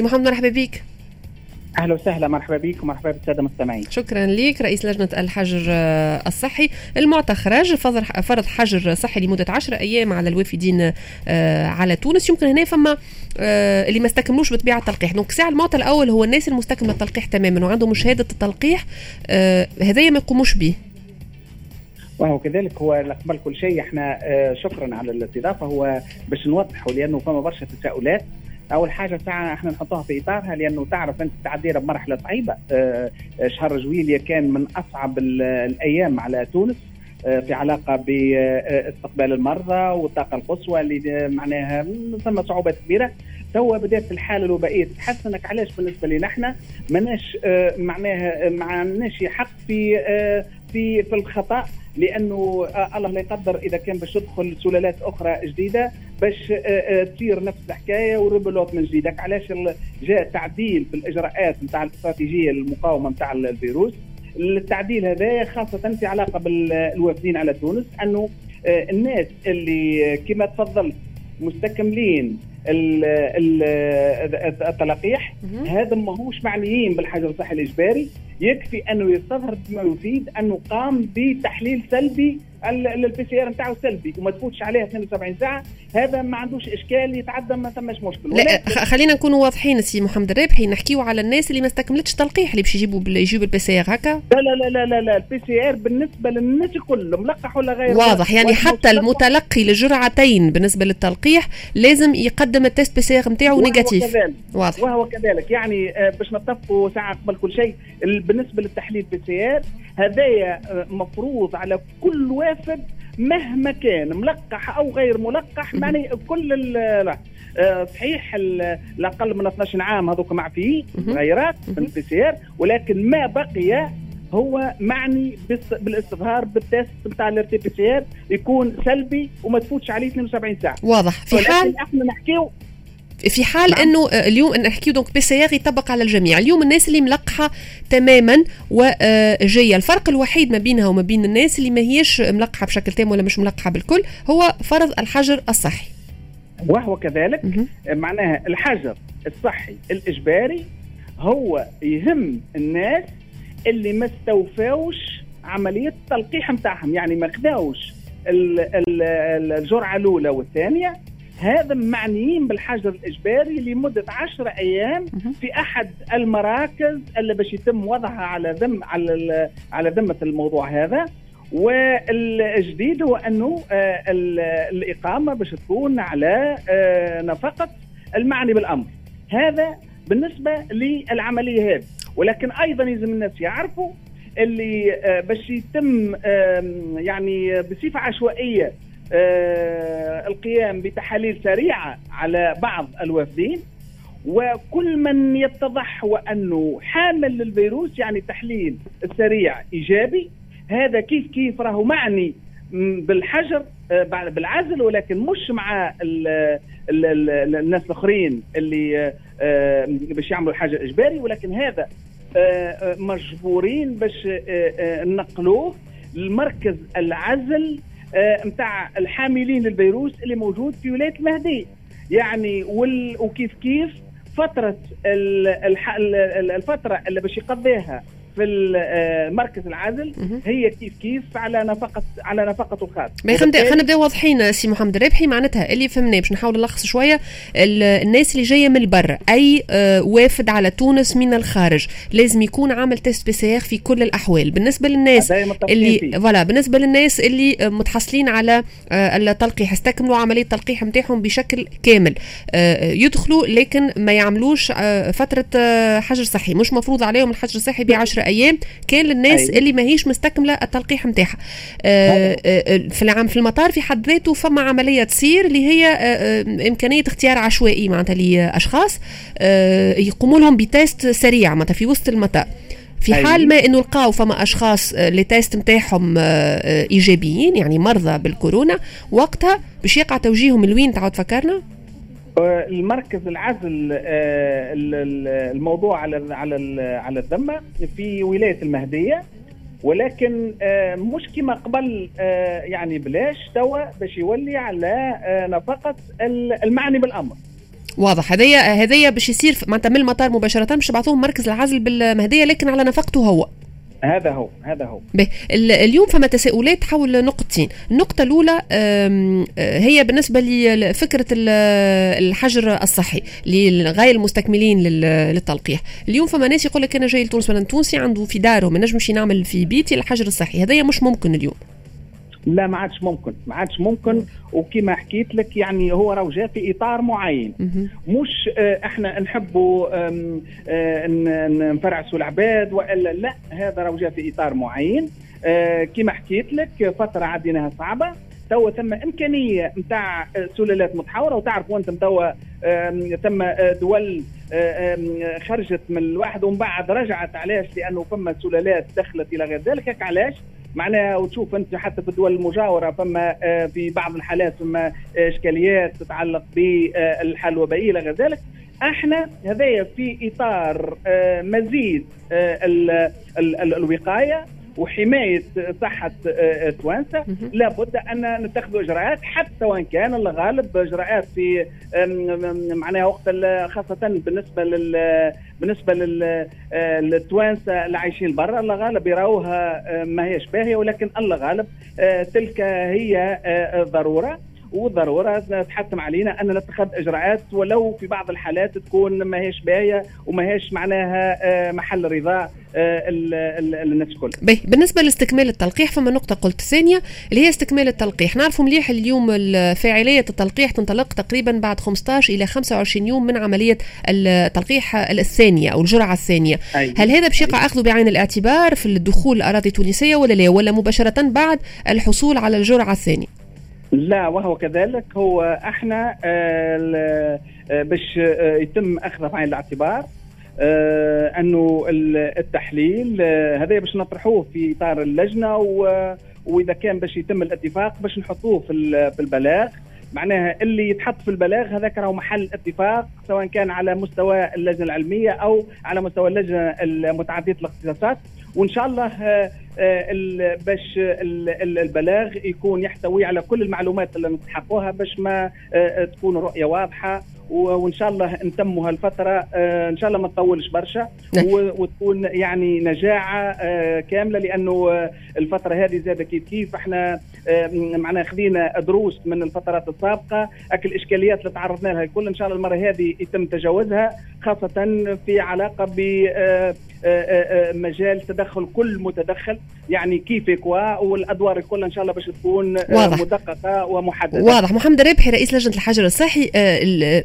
سي محمد مرحبا بك. أهلا وسهلا مرحبا بك ومرحبا بالسادة المستمعين. شكرا لك رئيس لجنة الحجر آه، الصحي. المعطى خرج فرض حجر صحي لمدة 10 أيام على الوافدين آه، على تونس. يمكن هنا فما آه، اللي ما استكملوش بطبيعة التلقيح. donc ساعة المعطى الأول هو الناس المستكمله التلقيح تماما وعندهم شهادة التلقيح هذايا ما يقوموش به. وهو كذلك هو قبل كل شيء. إحنا شكرا على الاستضافة. هو باش نوضحوا لأنه فما برشا تساؤلات. أول حاجة ساعه إحنا نحطوها في إطارها لأنه تعرف أنت تعدينا بمرحلة صعيبه آه، شهر جويليا كان من أصعب الأيام على تونس آه، في علاقة باستقبال المرضى والطاقة القصوى اللي معناها ثم صعوبات كبيرة. توا بدات الحالة الوبائيه تتحسنك علاش بالنسبة لنا إحنا ماناش آه، معناها ما عندناش حق في في في الخطأ. لأنه آه، الله لا يقدر إذا كان باش تدخل سلالات أخرى جديدة باش آه، آه، تصير نفس الحكاية وريبلوت من جديد. علاش جاء تعديل في الإجراءات نتاع الاستراتيجية المقاومة نتاع الفيروس. التعديل هذا خاصة في علاقة بالوافدين على تونس انه الناس اللي كما تفضلت مستكملين التلقيح هذا ماهوش معنيين بالحجر الصحي الإجباري. يكفي أنه يستظهر بما يفيد أنه قام بتحليل سلبي ال PCR نتاعو سلبي وما تفوتش عليه 72 ساعة هذا ما عندوش إشكال يتعدى ما ثماش مشكل. لا خلينا نكونوا واضحين سي محمد الرابحي نحكيو على الناس اللي ما استكملتش تلقيح اللي باش يجيبوا يجيبوا ال PCR هكا. لا لا لا لا لا ال PCR بالنسبة للناس الكل ملقح ولا غير؟ واضح يعني حتى المتلقي لجرعتين بالنسبة للتلقيح لازم يقدم ال test PCR نتاعو négatif. واضح. وهو كذلك يعني آه، باش نتفقوا ساعة قبل كل شيء بالنسبة للتحليل PCR هذايا آه، مفروض على كل وافد مهما كان ملقح أو غير ملقح معني كل لا آه، صحيح الاقل من 12 عام هذوك معفيين غيرات في ال PCR ولكن ما بقي هو معني بالاستظهار بال test نتاع ال RT-PCR يكون سلبي وما تفوتش عليه 72 ساعة. واضح. في حال إحنا نحكيو في حال نعم. إنه آه، اليوم نحكيو donc ار يطبق على الجميع. اليوم الناس اللي ملقحة تماما وجايه الفرق الوحيد ما بينها وما بين الناس اللي ما هيش ملقحة بشكل تام ولا مش ملقحة بالكل هو فرض الحجر الصحي. وهو كذلك معناها الحجر الصحي الإجباري هو يهم الناس اللي ما استوفاوش عملية التلقيح نتاعهم يعني ما خداوش الجرعة الأولى والثانية هذا معنيين بالحجر الإجباري لمدة 10 أيام في أحد المراكز اللي باش يتم وضعها على ذم على على ذمة الموضوع هذا. والجديد هو أنه آه، الإقامة باش تكون على آه، نفقة المعني بالأمر. هذا بالنسبة للعملية هذه. ولكن أيضا لازم الناس يعرفوا اللي آه، باش يتم يعني بصفة عشوائية القيام بتحاليل سريعة على بعض الوافدين وكل من يتضح وأنه حامل للفيروس يعني تحليل السريع إيجابي. هذا كيف كيف راهو معني بالحجر آه، بالعزل ولكن مش مع ال ال ال الناس الآخرين اللي آه، باش يعملوا الحجر إجباري. ولكن هذا مجبورين باش نقلوه لمركز العزل نتاع آه، الحاملين للفيروس اللي موجود في ولاية المهدي. يعني وكيف كيف فترة الفترة اللي باش يقضيها. في آه، مركز العزل هي كيف كيف على نفقه على نفقته الخاصه ما خلينا نبدا واضحين سي محمد الرابحي معناتها اللي فهمناه باش نحاول نلخص شوية الناس اللي جاية من البر أي آه، وافد على تونس من الخارج لازم يكون عامل test PCR في كل الأحوال. بالنسبة للناس اللي voilà بالنسبة للناس اللي آه، متحصلين على التلقيح استكملوا عملية التلقيح نتاعهم بشكل كامل. يدخلوا لكن ما يعملوش فترة حجر صحي. مش مفروض عليهم الحجر الصحي ب 10 أيام كان للناس أيوة. اللي ماهيش مستكمله التلقيح نتاعها آه، آه، آه، في العام في المطار في حد ذاته فما عملية تصير اللي هي إمكانية اختيار عشوائي معناتها لأشخاص يقوموا لهم ب test سريع معناتها في وسط المطار في حال أيوة. ما إنه لقاو فما أشخاص اللي test نتاعهم إيجابيين يعني مرضى بالكورونا وقتها باش يقع توجيههم لوين تعود فكرنا؟ المركز العزل آه، الموضوع على على على الذمة في ولاية المهدية. ولكن آه، مش كما قبل آه، يعني بلاش توا باش يولي على نفقة المعني بالأمر. واضح. هذايا هذايا باش يصير معناتها من المطار مباشرة باش يبعثوهم مركز العزل بالمهدية لكن على نفقته هو. هذا هو هذا هو. به. اليوم فما تساؤلات حول نقطتين. النقطة الأولى هي بالنسبة لفكرة الحجر الصحي لغير المستكملين للتلقيح. اليوم فما ناس يقول لك أنا جاي لتونس مثلا تونسي عنده في داره ما نجمش نعمل في بيتي الحجر الصحي. هذا مش ممكن اليوم. لا ما عادش ممكن. ما عادش ممكن. وكما حكيت لك يعني هو راه جاء في إطار معين. مش آه، إحنا نحبوا آه، نفرعسوا العباد وإلا لا. هذا راه جاء في إطار معين. آه، كما حكيت لك فترة عديناها صعبة. توا ثم إمكانية نتاع سلالات متحوره وتعرفوا أنتم توا ثم دول خرجت من الواحد ومن بعد رجعت علاش؟ لأنه فما سلالات دخلت إلى غير ذلك. علاش؟ معناها وتشوف انت حتى في الدول المجاورة فما آه، في بعض الحالات فما إشكاليات تتعلق بالحاله الوبائيه إلى غير ذلك. إحنا هذايا في إطار آه، مزيد آه، الوقاية. وحماية صحة التوانسه آه، آه، لابد أن نتخذ إجراءات حتى وإن كان الغالب اجراءات في معناها وقت خاصة بالنسبة لل بالنسبة للتوانسه اللي عايشين برا الله غالب يراوها ما هيش باهية ولكن الله غالب آه، تلك هي ضرورة. وضرورة تحتم علينا أن نتخذ إجراءات ولو في بعض الحالات تكون ما هيش باهية وما هيش معناها آه، محل رضا آه، الناس الكل. بالنسبة لاستكمال التلقيح فما نقطة قلت ثانية اللي هي استكمال التلقيح، نعرفوا مليح اليوم فاعليه التلقيح تنطلق تقريبا بعد 15 إلى 25 يوم من عملية التلقيح الثانية أو الجرعة الثانية. أيوة. هل هذا باش يقع اخذه بعين الاعتبار في الدخول الأراضي التونسية ولا لا ولا مباشرة بعد الحصول على الجرعة الثانية؟ لا وهو كذلك هو أحنا آه، آه، باش آه، يتم اخذه بعين الاعتبار أنه التحليل هذا باش نطرحوه في إطار اللجنة وإذا كان باش يتم الاتفاق باش نحطوه في البلاغ. معناها اللي يتحط في البلاغ هذاك راهو محل اتفاق سواء كان على مستوى اللجنة العلمية أو على مستوى اللجنة المتعددة الاختصاصات وإن شاء الله آه، آه، باش البلاغ يكون يحتوي على كل المعلومات اللي نستحقوها باش ما آه، تكون رؤية واضحة. وإن شاء الله نتموا هالفترة إن شاء الله ما تطولش برشا. نعم. وتكون يعني نجاعة كاملة لأنه الفترة هذه زاد كيف كيف. إحنا معنا خذينا دروس من الفترات السابقة. أكل الإشكاليات اللي تعرضنا لها الكل إن شاء الله المرة هذه يتم تجاوزها خاصة في علاقة ب مجال تدخل كل متدخل. يعني كيف كوا والأدوار الكل إن شاء الله باش تكون واضح. مدققة ومحددة. واضح. محمد ربحي رئيس لجنة الحجر الصحي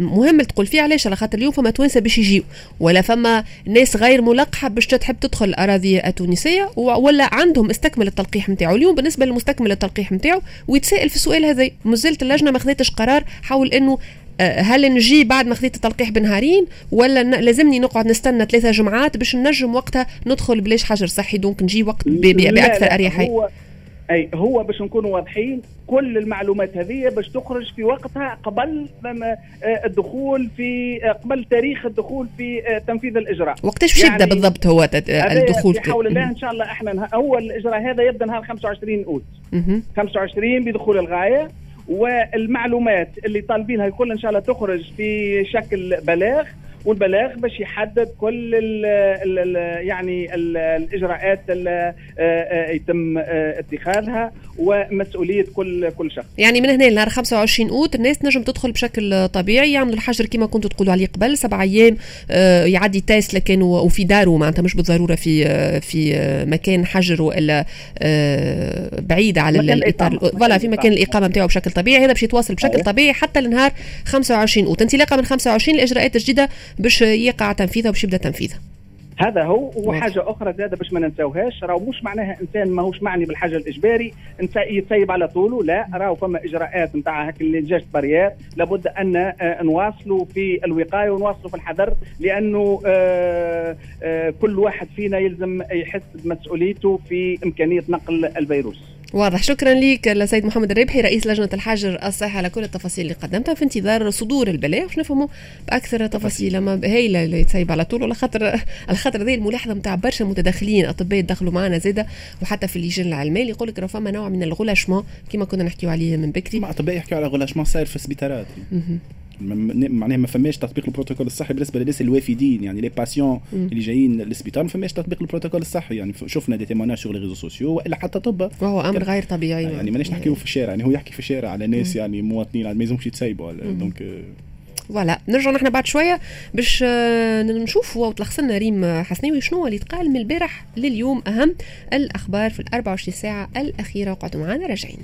مهم تقول فيه علاش على خاطر اليوم فما توانسه باش يجيو. ولا فما ناس غير ملقحة باش تحب تدخل الأراضي التونسية ولا عندهم استكمل التلقيح نتاعو اليوم بالنسبة للمستكمل التلقيح نتاعو ويتسائل في السؤال هذا مازالت اللجنة ما خذتش قرار حول إنه آه، هل نجي بعد ما خذيت التلقيح بنهارين ولا لازمني نقعد نستنى ثلاثة جمعات باش نجم وقتها ندخل بلاش حجر صحي دونك نجي وقت بأكثر أريحية. هو أي هو باش نكونوا واضحين كل المعلومات هذه باش تخرج في وقتها قبل آه، الدخول في آه، قبل تاريخ الدخول في تنفيذ الإجراء. وقتاش باش يعني يبدا بالضبط هو الدخول؟ في حول الله إن شاء الله إحنا اول الإجراء هذا يبدأ نهار 25 أوت. 25 بدخول الغاية والمعلومات اللي طالبينها الكل إن شاء الله تخرج في شكل بلاغ. والبلاغ باش يحدد كل ال ال يعني ال الإجراءات اللي آه، آه، يتم آه، اتخاذها ومسؤولية كل كل شخص. يعني من هنا لنهار 25 أوت الناس تنجم تدخل بشكل طبيعي. يعملوا الحجر كما كنتوا تقولوا عليه قبل. سبع أيام يعدي تايس لكن وفي داره معناتها مش بالضرورة في في مكان حجر وإلا بعيد على الإطار. voilà في مكان الإقامة. نتاعو بشكل طبيعي. هذا باش يتواصل بشكل طبيعي حتى لنهار 25 أوت. انطلاقا من 25 الإجراءات الجديدة باش يقع تنفيذها وباش يبدأ تنفيذها هذا هو وحاجه أخرى زاده باش ما ننساوهاش. راهو مش معناها إنسان ماهوش معني بالحجر الإجباري يتسيب على طوله. لا راهو فما إجراءات نتاع هيك les gestes barrières لابد أن آه، نواصلوا في الوقاية ونواصلوا في الحذر لأنه آه، آه، كل واحد فينا يلزم يحس بمسؤوليته في إمكانية نقل الفيروس. واضح. شكرا لك لسيد محمد الربحي رئيس لجنة الحجر الصحي على كل التفاصيل اللي قدمتها في انتظار صدور البلاغ. باش نفهموا بأكثر تفاصيل أما هايلة اللي تسيب على طول على خاطر على خاطر هذه الملاحظة نتاع برشا متداخلين أطباء دخلوا معنا زادة وحتى في اللجان العلميه اللي يقول لك راه فما نوع من الغلاشمون كما كنا نحكيو عليه من بكري. أطباء يحكيو على غلاشمون صاير في السبيطارات معناها ما فماش تطبيق البروتوكول الصحي بالنسبة للناس الوافدين يعني les patients اللي جايين للسبيطار ما فماش تطبيق البروتوكول الصحي. يعني شفنا des témoignages sur les réseaux sociaux وإلا حتى طب. وهو أمر غير طبيعي. يعني ماناش نحكيو في الشارع يعني هو يحكي في الشارع على ناس يعني مواطنين ما يلزمش يتسيبوا donc voilà نرجع نحن بعد شوية باش آه، نشوفوا وتلخص ريم حسناوي شنو اللي تقال من البارح لليوم. أهم الأخبار في ال 24 ساعة الأخيرة وقعدوا معنا راجعين.